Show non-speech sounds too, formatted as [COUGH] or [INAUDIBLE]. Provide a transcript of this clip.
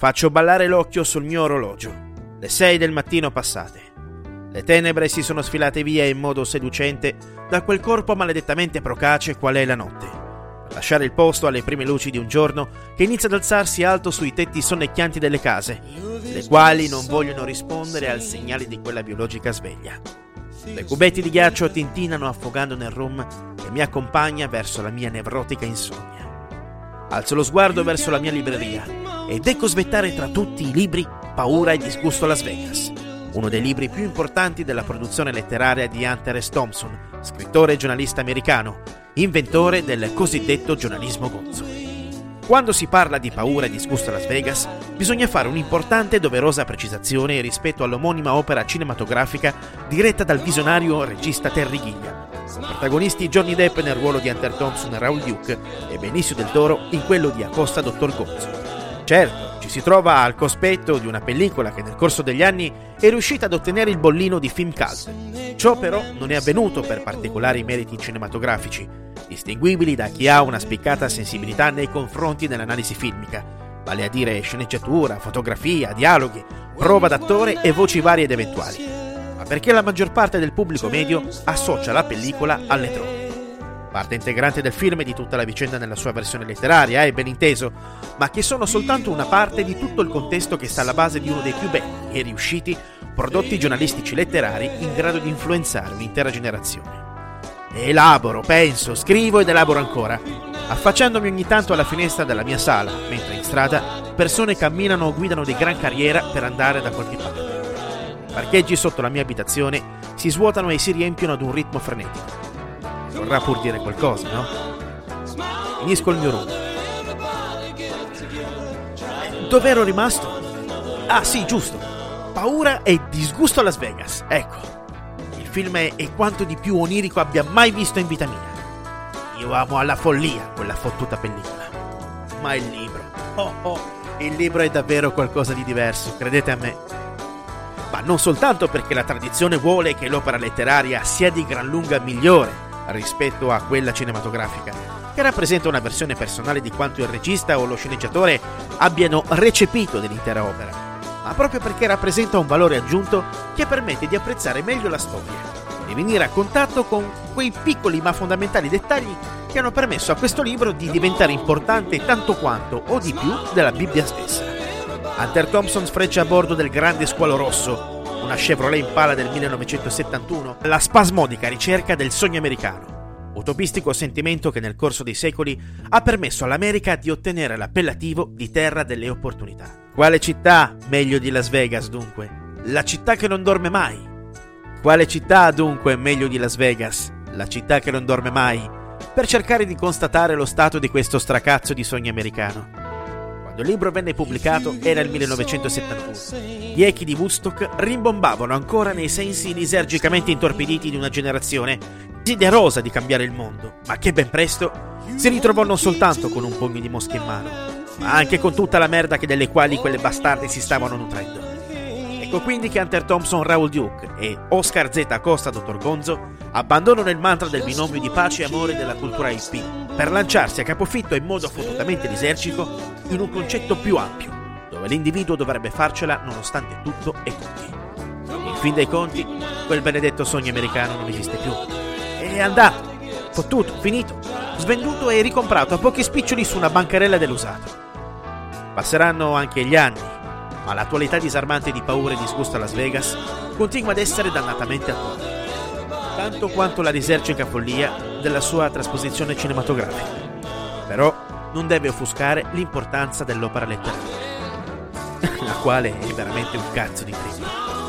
Faccio ballare l'occhio sul mio orologio. Le sei del mattino passate. Le tenebre si sono sfilate via in modo seducente da quel corpo maledettamente procace qual è la notte. Lasciare il posto alle prime luci di un giorno che inizia ad alzarsi alto sui tetti sonnecchianti delle case, le quali non vogliono rispondere al segnale di quella biologica sveglia. Le cubetti di ghiaccio tintinano affogando nel rum che mi accompagna verso la mia nevrotica insonnia. Alzo lo sguardo verso la mia libreria ed ecco svettare tra tutti i libri Paura e disgusto Las Vegas, uno dei libri più importanti della produzione letteraria di Hunter S. Thompson, scrittore e giornalista americano, inventore del cosiddetto giornalismo gonzo. Quando si parla di paura e disgusto Las Vegas, bisogna fare un'importante e doverosa precisazione rispetto all'omonima opera cinematografica diretta dal visionario regista Terry Gilliam, con protagonisti Johnny Depp nel ruolo di Hunter Thompson Raul Duke e Benicio del Toro in quello di Acosta Dottor Gonzo. Certo, ci si trova al cospetto di una pellicola che nel corso degli anni è riuscita ad ottenere il bollino di film cult. Ciò però non è avvenuto per particolari meriti cinematografici, distinguibili da chi ha una spiccata sensibilità nei confronti dell'analisi filmica, vale a dire sceneggiatura, fotografia, dialoghi, prova d'attore e voci varie ed eventuali, ma perché la maggior parte del pubblico medio associa la pellicola alle droghe. Parte integrante del film e di tutta la vicenda nella sua versione letteraria, è ben inteso, ma che sono soltanto una parte di tutto il contesto che sta alla base di uno dei più belli e riusciti prodotti giornalistici letterari in grado di influenzare un'intera generazione. Elaboro, penso, scrivo ed elaboro ancora, affacciandomi ogni tanto alla finestra della mia sala, mentre in strada persone camminano o guidano di gran carriera per andare da qualche parte. Parcheggi sotto la mia abitazione si svuotano e si riempiono ad un ritmo frenetico. Vorrà pur dire qualcosa, no? Finisco il mio room. Dove ero rimasto? Ah sì, giusto. Paura e disgusto a Las Vegas. Ecco film è, è quanto di più onirico abbia mai visto in vita mia. Io amo alla follia quella fottuta pellicola. Ma il libro, oh oh, il libro è davvero qualcosa di diverso, credete a me. Ma non soltanto perché la tradizione vuole che l'opera letteraria sia di gran lunga migliore rispetto a quella cinematografica, che rappresenta una versione personale di quanto il regista o lo sceneggiatore abbiano recepito dell'intera opera ma proprio perché rappresenta un valore aggiunto che permette di apprezzare meglio la storia e venire a contatto con quei piccoli ma fondamentali dettagli che hanno permesso a questo libro di diventare importante tanto quanto o di più della Bibbia stessa. Hunter Thompson sfreccia a bordo del grande squalo rosso, una Chevrolet Impala del 1971, la spasmodica ricerca del sogno americano utopistico sentimento che nel corso dei secoli ha permesso all'America di ottenere l'appellativo di terra delle opportunità. Quale città meglio di Las Vegas dunque? La città che non dorme mai. Quale città dunque meglio di Las Vegas? La città che non dorme mai. Per cercare di constatare lo stato di questo stracazzo di sogno americano. Quando il libro venne pubblicato era il 1971. Gli echi di Woodstock rimbombavano ancora nei sensi lisergicamente intorpiditi di una generazione desiderosa di cambiare il mondo, ma che ben presto si ritrovò non soltanto con un pugno di mosche in mano, ma anche con tutta la merda che delle quali quelle bastarde si stavano nutrendo. Ecco quindi che Hunter Thompson, Raul Duke e Oscar Z. Acosta, Dottor Gonzo, abbandonano il mantra del binomio di pace e amore della cultura hippie per lanciarsi a capofitto in modo fottutamente lisergico in un concetto più ampio, dove l'individuo dovrebbe farcela nonostante tutto e tutti. In fin dei conti, quel benedetto sogno americano non esiste più è andato. Fottuto, finito, svenduto e ricomprato a pochi spiccioli su una bancarella dell'usato. Passeranno anche gli anni, ma l'attualità disarmante di paura e disgusto a Las Vegas continua ad essere dannatamente attuale, tanto quanto la risergica follia della sua trasposizione cinematografica. Però non deve offuscare l'importanza dell'opera letteraria, [LAUGHS] la quale è veramente un cazzo di prima.